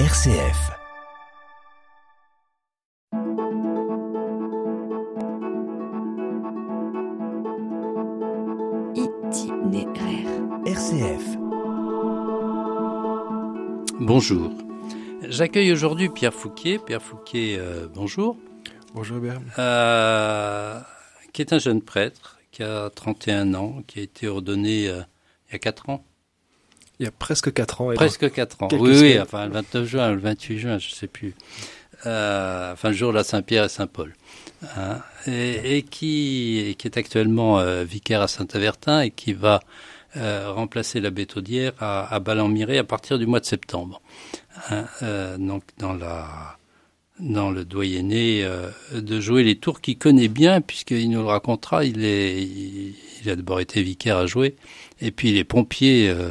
RCF. Itinéraire. RCF. Bonjour. J'accueille aujourd'hui Pierre Fouquier. Pierre Fouquier, euh, bonjour. Bonjour Hubert. Euh, qui est un jeune prêtre, qui a 31 ans, qui a été ordonné euh, il y a 4 ans. Il y a presque 4 ans. et Presque 4 ans. Oui, oui, enfin le 29 juin, le 28 juin, je ne sais plus. Euh, enfin le jour de la Saint-Pierre et Saint-Paul. Hein, et, et qui, qui est actuellement euh, vicaire à Saint-Avertin et qui va euh, remplacer l'abbé Taudière à, à Ballon-Miré à partir du mois de septembre. Hein, euh, donc dans la dans le doyenné euh, de jouer les tours qu'il connaît bien puisqu'il nous le racontera. Il est il, il a d'abord été vicaire à jouer et puis il est pompier euh,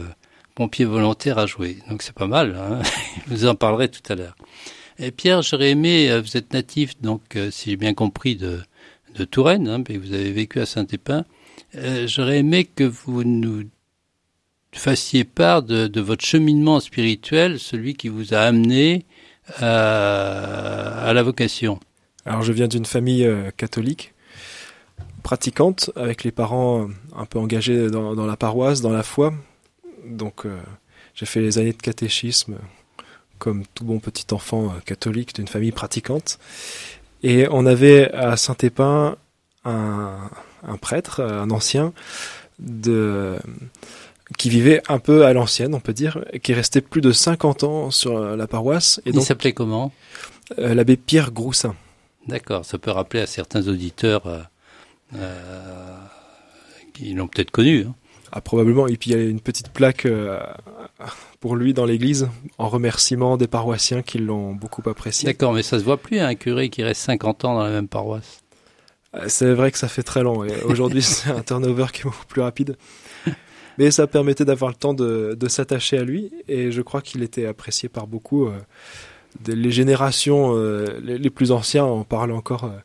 pompier volontaire à jouer. Donc c'est pas mal. Hein vous en parlerez tout à l'heure. Pierre, j'aurais aimé, euh, vous êtes natif, donc euh, si j'ai bien compris, de, Touraine, hein, mais vous avez vécu à Saint-Épin. Euh, j'aurais aimé que vous nous fassiez part de, votre cheminement spirituel, celui qui vous a amené à la vocation. Alors je viens d'une famille catholique, pratiquante, avec les parents un peu engagés dans la paroisse, dans la foi. Donc euh, j'ai fait les années de catéchisme comme tout bon petit enfant euh, catholique d'une famille pratiquante. Et on avait à Saint-Épin un, un prêtre, un ancien, de, qui vivait un peu à l'ancienne, on peut dire, et qui restait plus de 50 ans sur euh, la paroisse. Et Il s'appelait comment? euh, l'abbé Pierre Groussin. D'accord, ça peut rappeler à certains auditeurs euh, euh, qui l'ont peut-être connu. hein. Ah, probablement. Et puis il y a une petite plaque euh, pour lui dans l'église en remerciement des paroissiens qui l'ont beaucoup apprécié. D'accord, mais ça se voit plus, hein, un curé qui reste 50 ans dans la même paroisse. Euh, C'est vrai que ça fait très long. Et aujourd'hui, c'est un turnover qui est beaucoup plus rapide. Mais ça permettait d'avoir le temps de, de s'attacher à lui. Et je crois qu'il était apprécié par beaucoup. euh, des- les générations euh, les, les plus anciens en parlent encore euh,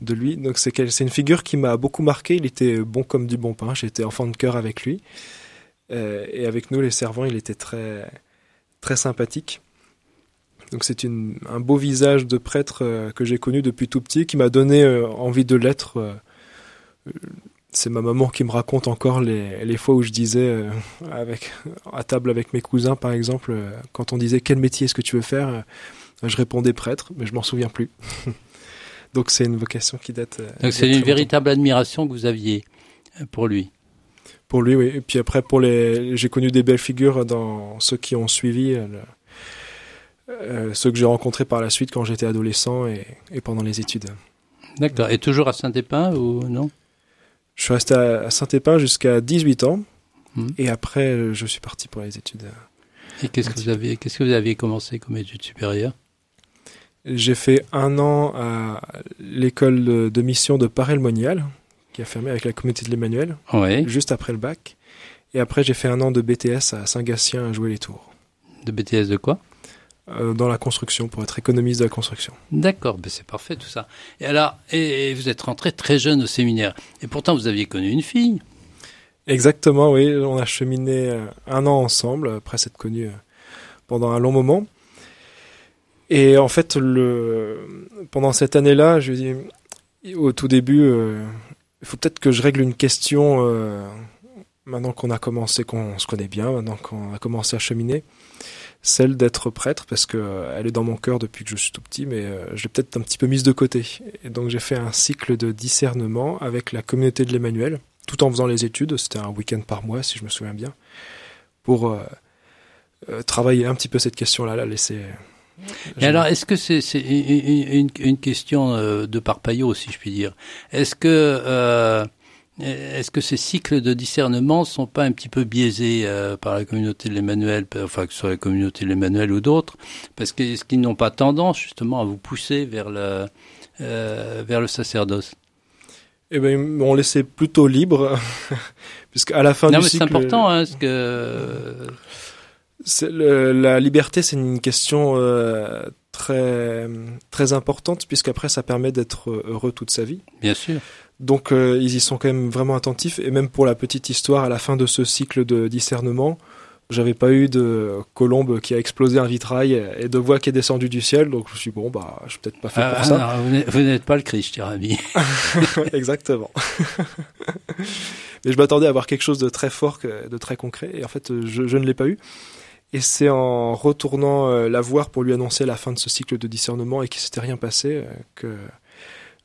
de lui. Donc c'est une figure qui m'a beaucoup marqué. Il était bon comme du bon pain. J'étais enfant de cœur avec lui. Euh, et avec nous, les servants, il était très, très sympathique. Donc c'est un beau visage de prêtre euh, que j'ai connu depuis tout petit, qui m'a donné euh, envie de l'être. c'est ma maman qui me raconte encore les, les fois où je disais, avec, à table avec mes cousins par exemple, quand on disait quel métier est-ce que tu veux faire, je répondais prêtre, mais je m'en souviens plus. Donc c'est une vocation qui date. euh, Donc c'est une longtemps. véritable admiration que vous aviez euh, pour lui. Pour lui, oui. Et puis après, pour les, j'ai connu des belles figures dans ceux qui ont suivi, euh, le- euh, ceux que j'ai rencontrés par la suite quand j'étais adolescent et, et pendant les études. D'accord. Et toujours à Saint-Épin ou non? Je suis resté à Saint-Épin jusqu'à 18 ans. Mhm. Et après, je suis parti pour les études. Et qu'est-ce que vous aviez, qu'est-ce que vous aviez commencé comme études supérieures? J'ai fait un an à l'école de, de mission de Paray-le-Monial, qui a fermé avec la communauté de l'Emmanuel, juste après le bac. Et après, j'ai fait un an de BTS à Saint-Gatien à jouer les tours. De BTS de quoi? Euh, dans la construction, pour être économiste de la construction. D'accord, ben c'est parfait tout ça. Et alors, et, et vous êtes rentré très jeune au séminaire. Et pourtant, vous aviez connu une fille. Exactement, oui. On a cheminé euh, un an ensemble, après s'être connus euh, pendant un long moment. Et en fait, le... pendant cette année-là, je dit, au tout début, euh, il faut peut-être que je règle une question, euh, maintenant qu'on a commencé, qu'on se connaît bien, maintenant qu'on a commencé à cheminer, celle d'être prêtre, parce que euh, elle est dans mon cœur depuis que je suis tout petit, mais euh, je l'ai peut-être un petit peu mise de côté. Et donc j'ai fait un cycle de discernement avec la communauté de l'Emmanuel tout en faisant les études. C'était un week-end par mois, si je me souviens bien, pour travailler un petit peu cette question-là, la laisser. Et alors, est-ce que c'est une, question euh, de parpaillot, si je puis dire. Est-ce que euh, est-ce que ces cycles de discernement sont pas un petit peu biaisés euh, par la communauté de l'Emmanuel, enfin que ce soit la communauté de l'Emmanuel ou d'autres, parce que qu'ils n'ont pas tendance justement à vous pousser vers le euh, vers le sacerdoce? Eh ben, ils m'ont laissé plutôt libre, puisqu'à la fin Non, du mais c'est important, hein, parce que le- la liberté, c'est une question euh, très très importante, puisqu'après ça permet d'être heureux toute sa vie. bien sûr. Donc euh, ils y sont quand même vraiment attentifs, et même pour la petite histoire, à la fin de ce cycle de discernement, J'avais pas eu de colombe qui a explosé un vitrail et de voix qui est descendue du ciel, donc je me suis dit, bon, bah, je suis peut-être pas fait pour Ah, ça. non, vous n'êtes pas le Christ, cher ami. Exactement. Mais je m'attendais à avoir quelque chose de très fort, de très concret, et en fait, je, je ne l'ai pas eu. Et c'est en retournant euh, la voir pour lui annoncer la fin de ce cycle de discernement et qu'il s'était rien passé euh, que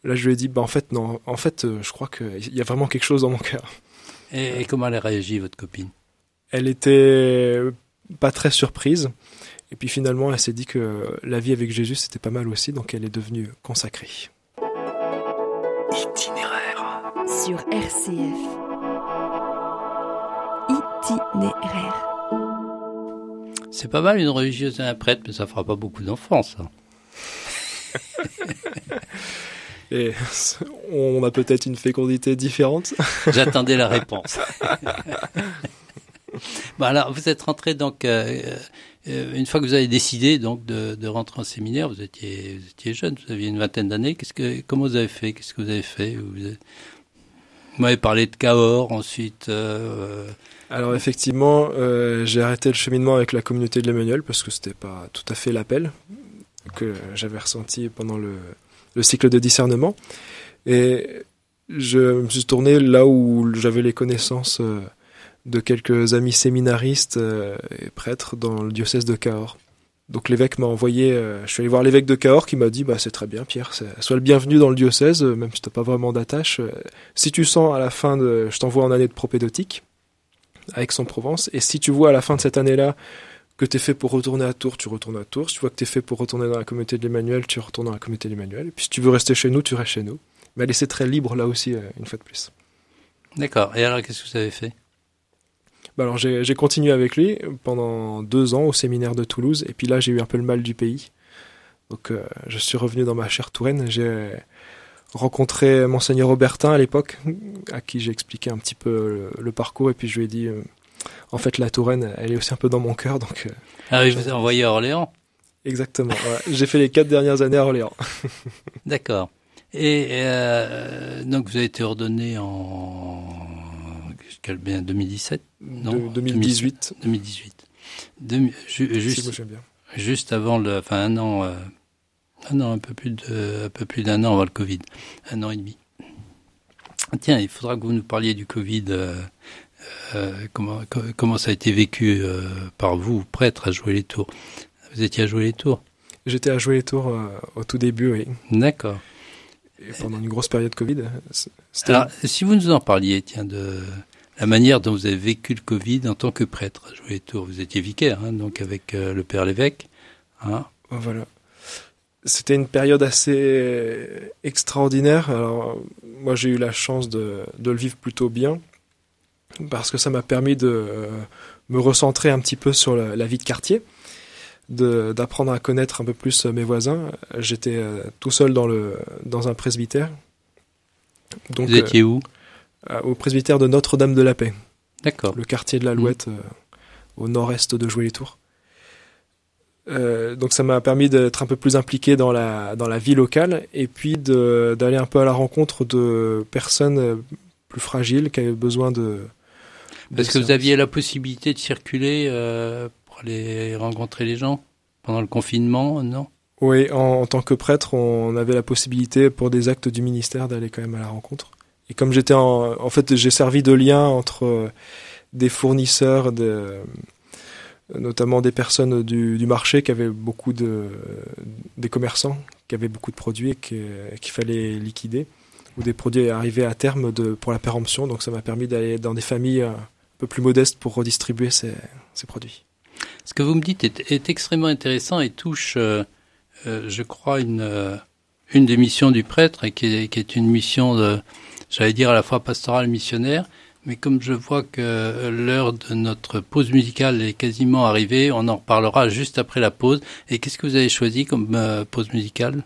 là je lui ai dit, bah en fait non, en fait euh, je crois qu'il y a vraiment quelque chose dans mon cœur. Et, et comment elle a réagi, votre copine? Elle était pas très surprise. Et puis finalement, elle s'est dit que la vie avec Jésus, c'était pas mal aussi, donc elle est devenue consacrée. Itinéraire. Sur RCF. Itinéraire. C'est pas mal une religieuse et un prêtre, mais ça fera pas beaucoup d'enfants, ça. Et on a peut-être une fécondité différente. J'attendais la réponse. bon, alors, vous êtes rentré donc euh, euh, une fois que vous avez décidé donc de, de rentrer en séminaire, vous étiez vous étiez jeune, vous aviez une vingtaine d'années. Qu'est-ce que comment vous avez fait? Qu'est-ce que vous avez fait? Vous m'avez parlé de Cahors, ensuite. euh, Alors effectivement, euh, j'ai arrêté le cheminement avec la communauté de l'Emmanuel parce que c'était pas tout à fait l'appel que j'avais ressenti pendant le, le cycle de discernement. Et je me suis tourné là où j'avais les connaissances euh, de quelques amis séminaristes euh, et prêtres dans le diocèse de Cahors. Donc l'évêque m'a envoyé, je suis allé voir l'évêque de Cahors qui m'a dit bah c'est très bien Pierre, sois le bienvenu dans le diocèse, même si t'as pas vraiment d'attache. Si tu sens à la fin de, je t'envoie en année de propédeutique à Aix-en-Provence. Et si tu vois à la fin de cette année-là que tu es fait pour retourner à Tours, tu retournes à Tours. Si tu vois que tu es fait pour retourner dans la communauté de l'Emmanuel, tu retournes dans la communauté de l'Emmanuel. Et puis si tu veux rester chez nous, tu restes chez nous. Mais laisser très libre là aussi, euh, une fois de plus. D'accord. Et alors, qu'est-ce que vous avez fait? Bah alors j'ai j'ai continué avec lui pendant deux ans au séminaire de Toulouse. Et puis là, j'ai eu un peu le mal du pays. Donc euh, je suis revenu dans ma chère Touraine. J'ai rencontré Monseigneur Aubertin à l'époque, à qui j'ai expliqué un petit peu le, le parcours. Et puis je lui ai dit, euh, en fait, la Touraine, elle est aussi un peu dans mon cœur. Donc euh, Ah oui, je vous ai envoyé à Orléans. Exactement. ouais. J'ai fait les quatre dernières années à Orléans. D'accord. Et euh, donc vous avez été ordonné en quel bien 2017 Non, De 2018. 2018. Demi- ju- Si, juste, bien. juste avant le, enfin un an, un an, un peu plus de, un peu plus d'un an avant le Covid, un an et demi. Tiens, il faudra que vous nous parliez du Covid. euh, euh, comment, co- comment ça a été vécu euh, par vous, prêtre, à jouer les tours Vous étiez à jouer les tours? J'étais à jouer les tours au tout début, oui. D'accord. Et pendant une grosse période Covid. Alors, si vous nous en parliez, tiens, de la manière dont vous avez vécu le Covid en tant que prêtre à jouer les tours. Vous étiez vicaire, hein, donc avec le père l'évêque. Hein. Voilà. C'était une période assez extraordinaire. Alors, moi, j'ai eu la chance de, de le vivre plutôt bien parce que ça m'a permis de euh, me recentrer un petit peu sur la, la vie de quartier, de- d'apprendre à connaître un peu plus mes voisins. J'étais euh, tout seul dans, le, dans un presbytère. Donc, vous étiez où? euh, au presbytère de Notre-Dame de la Paix. D'accord. le quartier de l'Alouette, euh, au nord-est de Jouer-les-Tours. Euh, donc ça m'a permis d'être un peu plus impliqué dans la, dans la vie locale et puis d'aller un peu à la rencontre de personnes euh, plus fragiles qui avaient besoin de... Parce que vous aviez la possibilité de circuler euh, pour aller rencontrer les gens pendant le confinement, non? Oui, en, en tant que prêtre, on avait la possibilité pour des actes du ministère d'aller quand même à la rencontre. Et comme j'étais en... En fait, j'ai servi de lien entre euh, des fournisseurs, de, notamment des personnes du, marché qui avaient beaucoup de... des commerçants qui avaient beaucoup de produits et qui- qu'il fallait liquider, ou des produits arrivés à terme de, pour la péremption. Donc ça m'a permis d'aller dans des familles un peu plus modestes pour redistribuer ces, ces produits. Ce que vous me dites est, extrêmement intéressant et touche, euh, euh, je crois, une, euh, une des missions du prêtre, qui est, qui est une mission, j'allais dire à la fois pastorale missionnaire, mais comme je vois que l'heure de notre pause musicale est quasiment arrivée, on en reparlera juste après la pause. Et qu'est-ce que vous avez choisi comme euh, pause musicale?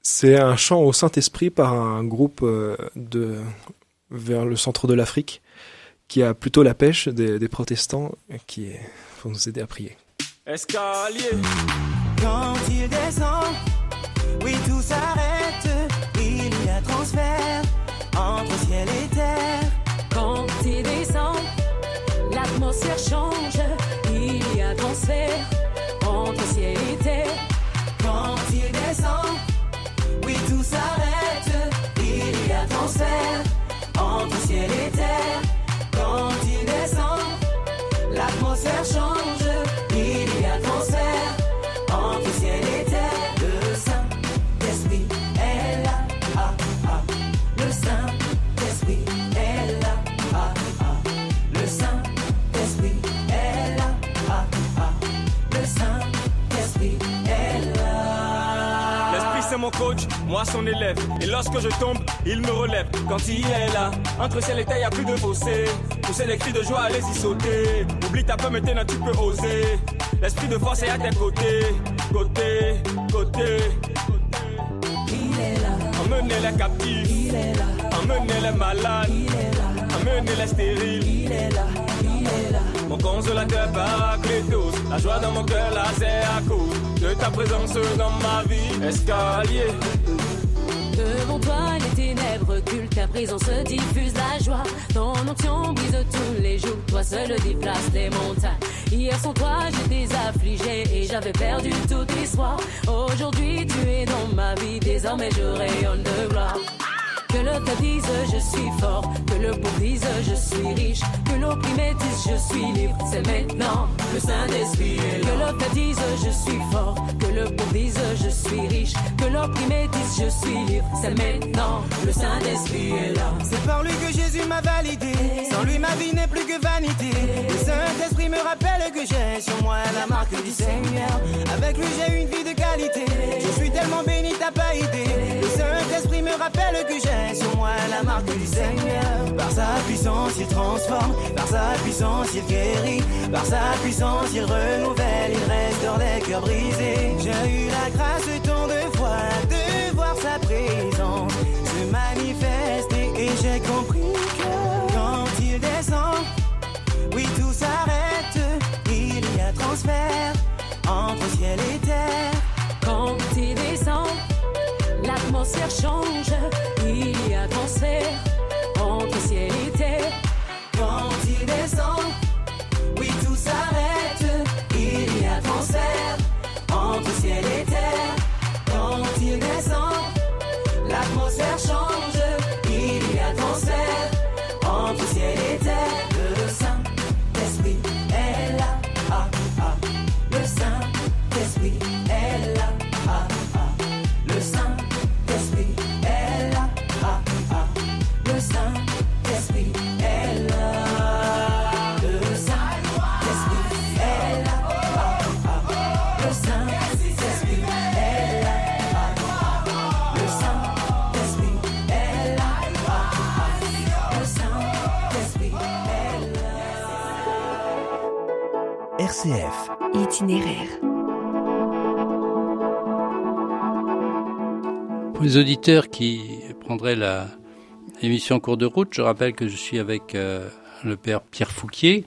C'est un chant au Saint-Esprit par un groupe euh, de vers le centre de l'Afrique qui a plutôt la pêche des, des protestants qui est, faut nous aider à prier. Escalier. Quand il descend, oui tout s'arrête. Il y a transfert entre ciel et terre. Quand il descend, la L'atmosphère change, il y a transfert entre ciel et terre. Quand il descend, oui tout s'arrête. Il y a transfert entre ciel et terre. Quand il descend, l'atmosphère change. Coach, moi son élève. Et lorsque je tombe, il me relève. Quand il est là, entre ciel et terre, y a plus de fossé. Pousser des cris de joie, allez-y sauter. Oublie ta peur, maintenant tu peux oser. L'esprit de force est à tes côtés. Côté, côté. Il est là. Emmenez les captifs, Il est là. emmenez les malades, Il est là. emmenez les stériles. Il est là. Il est là. Mon consolateur Paraclétos, la joie dans mon cœur, là c'est à cause de ta présence dans ma vie. Escalier, Devant toi, les ténèbres reculent, ta présence diffuse la joie. Ton onction brise tous les jours, toi seul déplace les montagnes. Hier sans toi, j'étais affligé et j'avais perdu tout espoir. Aujourd'hui, tu es dans ma vie, désormais je rayonne de gloire. Que le tête dise je suis fort, que le pauvre dise je suis riche, que l'opprimé dise je suis libre, c'est maintenant le Saint-Esprit est. Que tête dise je suis fort, que le pauvre dise je suis riche, que l'opprimé dise je suis libre, c'est maintenant le Saint-Esprit est là. C'est par lui que Jésus m'a validé. Sans lui, ma vie n'est plus que vanité. Le Saint-Esprit me rappelle que j'ai sur moi la marque du Seigneur. Avec lui, j'ai une vie de qualité. Je suis tellement béni, t'as pas idée. Le Saint-Esprit me rappelle que j'ai sur moi la marque du Seigneur. Par sa puissance, il transforme. Par sa puissance, il guérit. Par sa puissance, il renouvelle. Il restaure les cœurs brisés. J'ai eu la grâce tant de fois de voir sa présence se manifester et j'ai compris que quand il descend, oui tout s'arrête, il y a transfert entre ciel et terre. Quand il descend, l'atmosphère change, il y a transfert entre ciel et terre. Descend, oui tout s'arrête, il y a transfert entre ciel et terre. Quand il descend, l'atmosphère change, il y a transfert Pour les auditeurs qui prendraient la émission cours de route, je rappelle que je suis avec euh, le père Pierre Fouquier.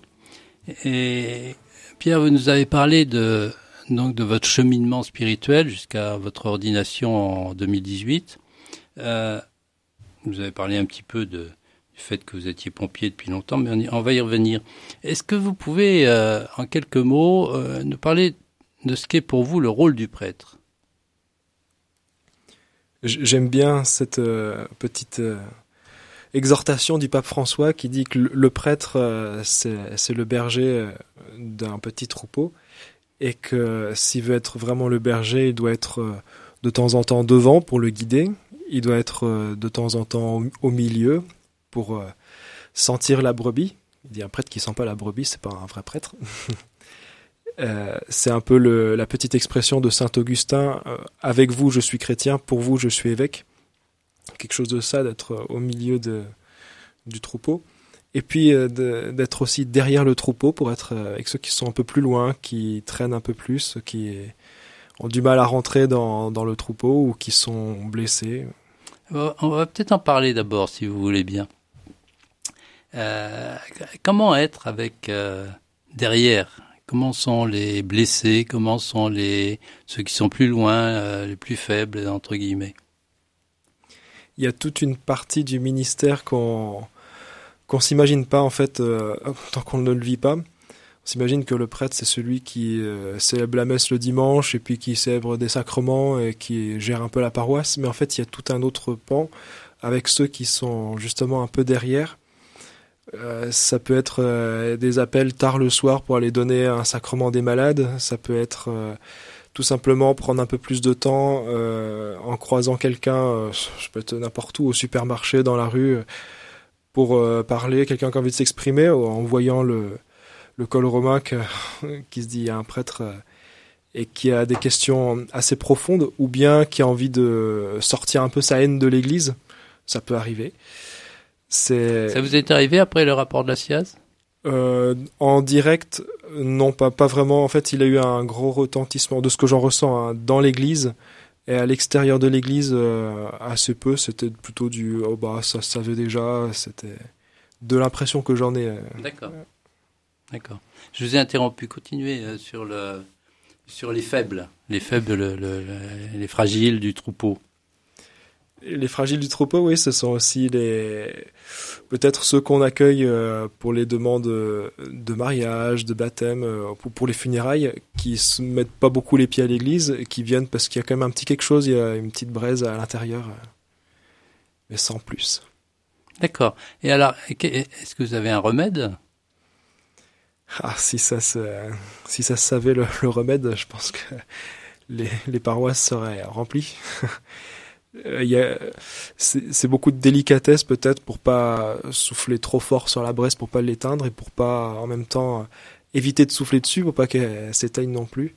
Et Pierre, vous nous avez parlé de, donc, de votre cheminement spirituel jusqu'à votre ordination en 2018. Euh, vous avez parlé un petit peu de, du fait que vous étiez pompier depuis longtemps, mais on, va y revenir. Est-ce que vous pouvez, euh, en quelques mots, euh, nous parler de ce qu'est pour vous le rôle du prêtre? J'aime bien cette euh, petite exhortation du pape François qui dit que le, prêtre, c'est le berger d'un petit troupeau et que s'il veut être vraiment le berger, il doit être de temps en temps devant pour le guider, il doit être de temps en temps au milieu pour euh, sentir la brebis. Il dit un prêtre qui sent pas la brebis, c'est pas un vrai prêtre. Euh, c'est un peu la petite expression de saint Augustin euh, avec vous je suis chrétien, pour vous je suis évêque. Quelque chose de ça, d'être au milieu du troupeau. Et puis d'être aussi derrière le troupeau pour être avec ceux qui sont un peu plus loin, qui traînent un peu plus, qui ont du mal à rentrer dans, dans le troupeau ou qui sont blessés. On va peut-être en parler d'abord, si vous voulez bien. Euh, comment être avec euh, derrière? Comment sont les blessés? Comment sont les ceux qui sont plus loin, euh, les plus faibles entre guillemets? Il y a toute une partie du ministère qu'on qu'on s'imagine pas en fait tant qu'on ne le vit pas. On s'imagine que le prêtre c'est celui qui célèbre la messe le dimanche et puis qui célèbre des sacrements et qui gère un peu la paroisse, mais en fait il y a tout un autre pan avec ceux qui sont justement un peu derrière. Euh, ça peut être euh, des appels tard le soir pour aller donner un sacrement des malades. Ça peut être euh, tout simplement prendre un peu plus de temps en croisant quelqu'un, je peux être n'importe où, au supermarché, dans la rue, pour parler, quelqu'un qui a envie de s'exprimer, en voyant le, col romain qui se dit a un prêtre et qui a des questions assez profondes, ou bien qui a envie de sortir un peu sa haine de l'Église. Ça peut arriver. C'est Ça vous est arrivé après le rapport de la SIAZ euh, en direct, non, pas, pas vraiment. En fait, il a eu un gros retentissement de ce que j'en ressens hein, dans l'église et à l'extérieur de l'église, euh, assez peu. C'était plutôt du oh bah ça se savait déjà. C'était de l'impression que j'en ai. euh. D'accord. D'accord. Je vous ai interrompu. Continuez sur le sur les faibles, les faibles, le- le- le- les fragiles du troupeau. Les fragiles du troupeau, oui, ce sont aussi les peut-être ceux qu'on accueille euh, pour les demandes euh, de mariage, de baptême, euh, pour, les funérailles, qui se mettent pas beaucoup les pieds à l'église, qui viennent parce qu'il y a quand même un petit quelque chose, il y a une petite braise à l'intérieur, mais sans plus. D'accord. Et alors, est-ce que vous avez un remède? Ah, si ça se, si ça se savait le, le remède, je pense que les, les paroisses seraient remplies. Euh, C'est beaucoup de délicatesse peut-être pour pas souffler trop fort sur la braise, pour pas l'éteindre et pour pas en même temps euh, éviter de souffler dessus pour pas qu'elle s'éteigne non plus.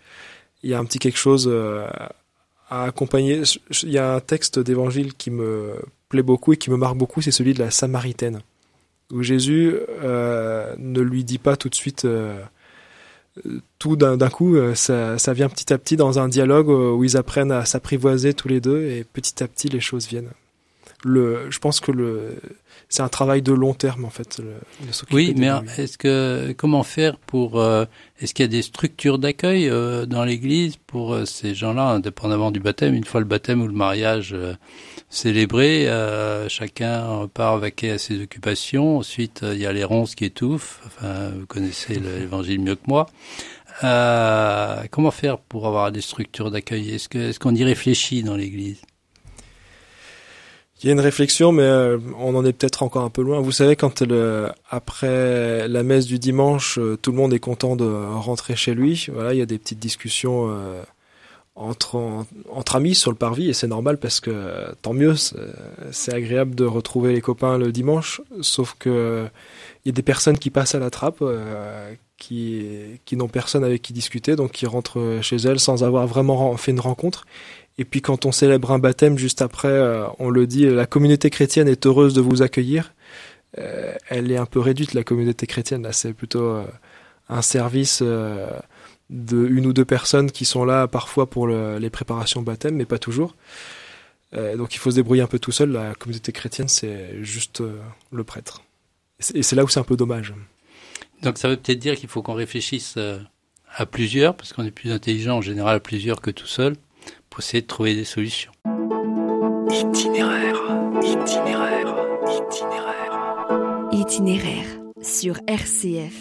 Il y a un petit quelque chose euh, à accompagner. Il y a un texte d'évangile qui me plaît beaucoup et qui me marque beaucoup, c'est celui de la Samaritaine, où Jésus ne lui dit pas tout de suite tout d'un coup, euh, ça, ça vient petit à petit dans un dialogue euh, où ils apprennent à s'apprivoiser tous les deux et petit à petit les choses viennent. Le, je pense que le, c'est un travail de long terme en fait. le- de s'occuper Oui, mais lui. est-ce que comment faire pour euh, Est-ce qu'il y a des structures d'accueil euh, dans l'Église pour euh, ces gens-là, indépendamment du baptême Une fois le baptême ou le mariage célébré, euh, chacun repart vaquer à ses occupations. Ensuite, euh, il y a les ronces qui étouffent. Enfin, vous connaissez le- l'Évangile mieux que moi. Euh, comment faire pour avoir des structures d'accueil? Est-ce que est-ce qu'on y réfléchit dans l'Église? Il y a une réflexion, mais euh, on en est peut-être encore un peu loin. Vous savez, quand le, après la messe du dimanche, euh, tout le monde est content de rentrer chez lui. Voilà, il y a des petites discussions euh, entre en- entre amis sur le parvis, et c'est normal parce que tant mieux, c'est agréable de retrouver les copains le dimanche. Sauf que il y a des personnes qui passent à la trappe, euh, qui qui n'ont personne avec qui discuter, donc qui rentrent chez elles sans avoir vraiment fait une rencontre. Et puis quand on célèbre un baptême juste après, euh, on le dit, la communauté chrétienne est heureuse de vous accueillir. Euh, elle est un peu réduite, la communauté chrétienne. Là, c'est plutôt euh, un service de une ou deux personnes qui sont là parfois pour le- les préparations baptême, mais pas toujours. Euh, donc il faut se débrouiller un peu tout seul. La communauté chrétienne, c'est juste euh, le prêtre. Et c'est- Et c'est là où c'est un peu dommage. Donc ça veut peut-être dire qu'il faut qu'on réfléchisse euh, à plusieurs, parce qu'on est plus intelligent en général à plusieurs que tout seul, pour essayer de trouver des solutions. Itinéraire, itinéraire, itinéraire. Itinéraire sur RCF.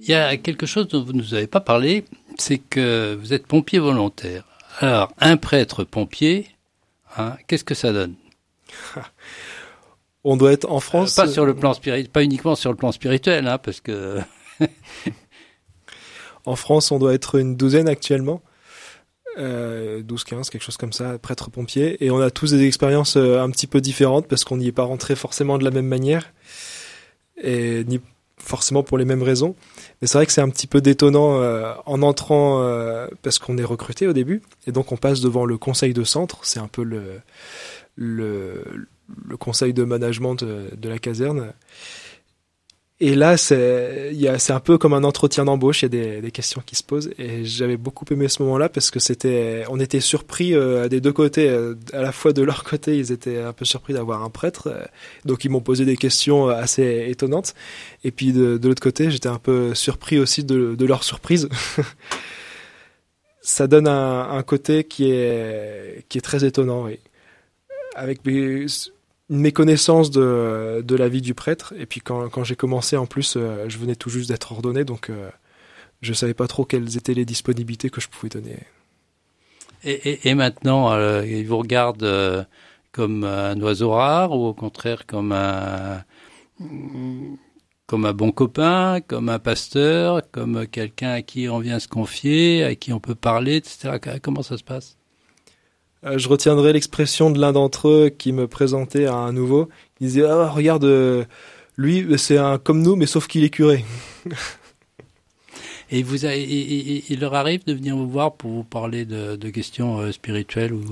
Il y a quelque chose dont vous ne nous avez pas parlé, c'est que vous êtes pompier volontaire. Alors, un prêtre pompier, hein, qu'est-ce que ça donne On doit être en France. Pas sur le plan spirituel, pas uniquement sur le plan spirituel, hein, parce que En France, on doit être une douzaine actuellement. Euh, 12, 15, quelque chose comme ça, prêtre pompier. Et on a tous des expériences euh, un petit peu différentes parce qu'on n'y est pas rentré forcément de la même manière. Et ni forcément pour les mêmes raisons. Mais c'est vrai que c'est un petit peu détonnant euh, en entrant euh, parce qu'on est recruté au début. Et donc on passe devant le conseil de centre. C'est un peu le, le, le conseil de management de, de la caserne. Et là, c'est un peu comme un entretien d'embauche. Il y a des, questions qui se posent. Et j'avais beaucoup aimé ce moment-là parce que c'était, on était surpris euh, des deux côtés. euh, À la fois de leur côté, ils étaient un peu surpris d'avoir un prêtre. euh, donc ils m'ont posé des questions euh, assez étonnantes. Et puis de, l'autre côté, j'étais un peu surpris aussi de, leur surprise. Ça donne un, côté qui est qui est très étonnant. Oui. Avec mes- méconnaissance de, de la vie du prêtre. Et puis quand, quand j'ai commencé, en plus, euh, je venais tout juste d'être ordonné, donc euh, je savais pas trop quelles étaient les disponibilités que je pouvais donner. Et, et, maintenant, euh, il vous regarde comme un oiseau rare ou au contraire comme un comme un bon copain, comme un pasteur, comme quelqu'un à qui on vient se confier, à qui on peut parler, etc. Comment ça se passe? Je retiendrai l'expression de l'un d'entre eux qui me présentait à un nouveau. Il disait ah regarde euh, lui c'est un comme nous mais sauf qu'il est curé. Et vous, a- et- et- et- il leur arrive de venir vous voir pour vous parler de, de questions euh, spirituelles ou,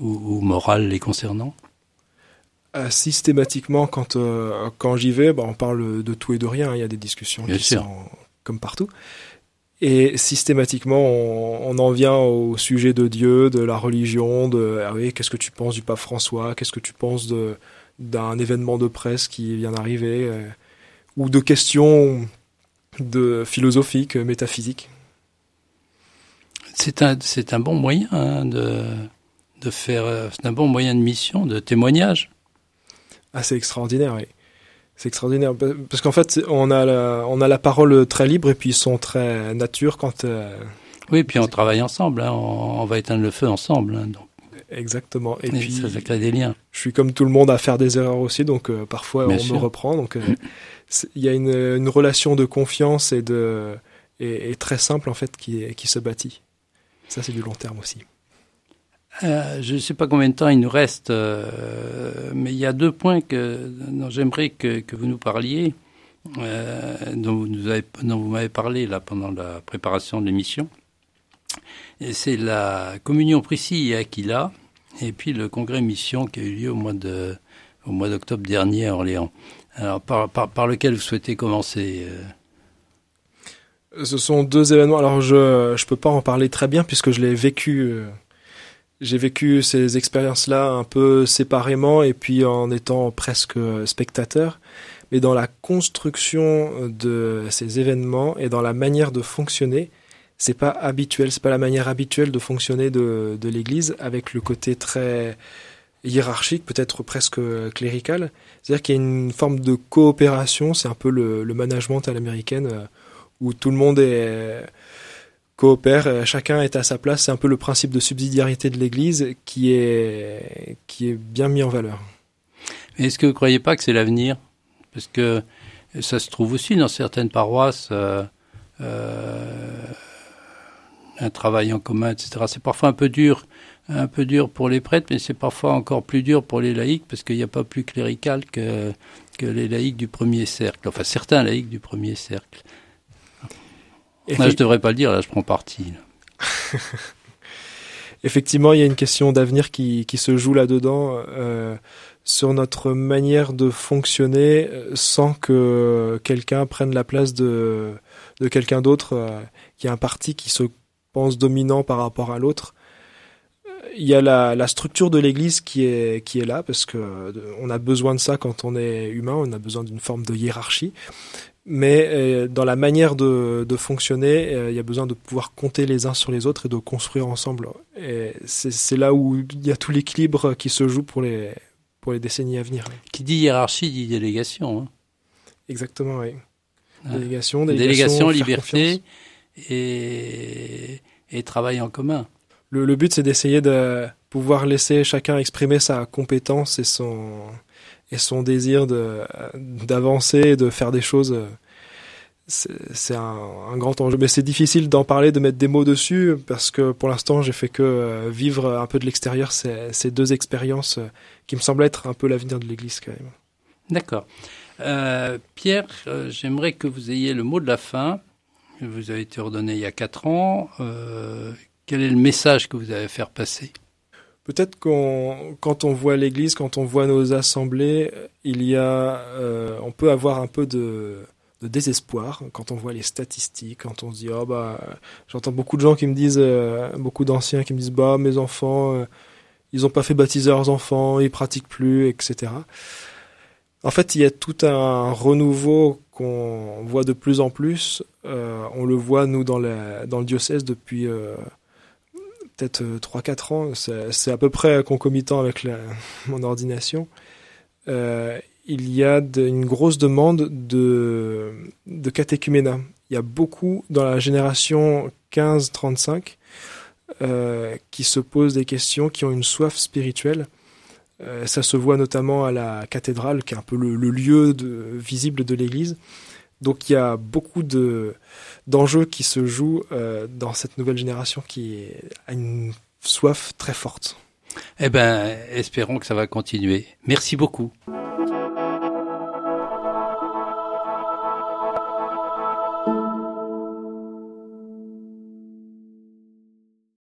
ou, ou morales les concernant? Euh, systématiquement quand euh, quand j'y vais, bah, on parle de tout et de rien. Il y a des discussions Bien qui sûr. sont comme partout. Et systématiquement, on, on en vient au sujet de Dieu, de la religion, de ah oui, qu'est-ce que tu penses du pape François, qu'est-ce que tu penses de d'un événement de presse qui vient d'arriver, euh, ou de questions de philosophiques, métaphysiques. C'est un, c'est un bon moyen hein, de, de faire. euh, C'est un bon moyen de mission, de témoignage. Ah, c'est extraordinaire, oui. C'est extraordinaire Pa- parce qu'en fait, on a la, on a la parole très libre et puis ils sont très nature quand euh, Oui, puis on travaille ensemble. Hein, on, on va éteindre le feu ensemble. Hein, donc, exactement. Et, et puis ça, ça crée des liens. je suis comme tout le monde à faire des erreurs aussi, donc euh, parfois Bien on sûr. me reprend. Donc euh, c'est- il y a une, une relation de confiance et de et, et très simple en fait qui qui se bâtit. Ça, c'est du long terme aussi. Euh, je ne sais pas combien de temps il nous reste, euh, mais il y a deux points que, dont j'aimerais que, que vous nous parliez, euh, dont vous, vous m'avez parlé là pendant la préparation de l'émission. C'est la communion Priscille et Aquila, et puis le congrès mission qui a eu lieu au mois de au mois d'octobre dernier à Orléans. Alors par, par, par lequel vous souhaitez commencer euh, Ce sont deux événements. Alors je je peux pas en parler très bien puisque je l'ai vécu. Euh, J'ai vécu ces expériences-là un peu séparément et puis en étant presque spectateur. Mais dans la construction de ces événements et dans la manière de fonctionner, c'est pas habituel. C'est pas la manière habituelle de fonctionner de, de l'Église avec le côté très hiérarchique, peut-être presque clérical. C'est-à-dire qu'il y a une forme de coopération. C'est un peu le, le management à l'américaine. euh, où tout le monde est coopère, euh, chacun est à sa place. C'est un peu le principe de subsidiarité de l'Église qui est qui est bien mis en valeur. Est-ce que vous ne croyez pas que c'est l'avenir? Parce que ça se trouve aussi dans certaines paroisses, euh, euh, un travail en commun, etc. C'est parfois un peu dur, un peu dur pour les prêtres, mais c'est parfois encore plus dur pour les laïcs, parce qu'il n'y a pas plus clérical que, que les laïcs du premier cercle, enfin certains laïcs du premier cercle. Là, je ne devrais pas le dire, là je prends parti. Effectivement, il y a une question d'avenir qui, qui se joue là-dedans euh, sur notre manière de fonctionner euh, sans que quelqu'un prenne la place de, de quelqu'un d'autre, euh, qui a un parti qui se pense dominant par rapport à l'autre. Il y a la, la structure de l'Église qui est, qui est là, parce que euh, on a besoin de ça quand on est humain, on a besoin d'une forme de hiérarchie. Mais euh, dans la manière de, de fonctionner, euh, il y a besoin de pouvoir compter les uns sur les autres et de construire ensemble. Et c'est là où il y a tout l'équilibre qui se joue pour les, pour les décennies à venir. Qui dit hiérarchie dit délégation. hein. Exactement, oui. Ah. Délégation, Délégation, faire liberté et, et travail en commun. Le, le but, c'est d'essayer de pouvoir laisser chacun exprimer sa compétence et son, et son désir de, d'avancer et de faire des choses. C'est, c'est un, grand enjeu. Mais c'est difficile d'en parler, de mettre des mots dessus, parce que pour l'instant, j'ai fait que euh, vivre un peu de l'extérieur ces, ces deux expériences euh, qui me semblent être un peu l'avenir de l'Église, quand même. D'accord. Euh, Pierre, euh, j'aimerais que vous ayez le mot de la fin. Vous avez été ordonné il y a quatre ans. Euh, quel est le message que vous allez faire passer Peut-être qu'on, quand on voit l'Église, quand on voit nos assemblées, il y a, euh, on peut avoir un peu de, de désespoir quand on voit les statistiques, quand on se dit, oh bah, j'entends beaucoup de gens qui me disent, euh, beaucoup d'anciens qui me disent, bah, mes enfants, euh, ils ont pas fait baptiser leurs enfants, ils pratiquent plus, etc. En fait, il y a tout un renouveau qu'on voit de plus en plus. Euh, on le voit nous dans, la, dans le diocèse depuis euh, peut-être 3-4 ans, c'est à peu près concomitant avec mon ordination, euh, il y a une grosse demande de, de. Il y a beaucoup dans la génération 15-35 euh, qui se posent des questions, qui ont une soif spirituelle. Euh, ça se voit notamment à la cathédrale, qui est un peu le, lieu visible de l'Église. Donc il y a beaucoup de d'enjeux qui se jouent euh, dans cette nouvelle génération qui a une soif très forte. Eh ben, espérons que ça va continuer. Merci beaucoup.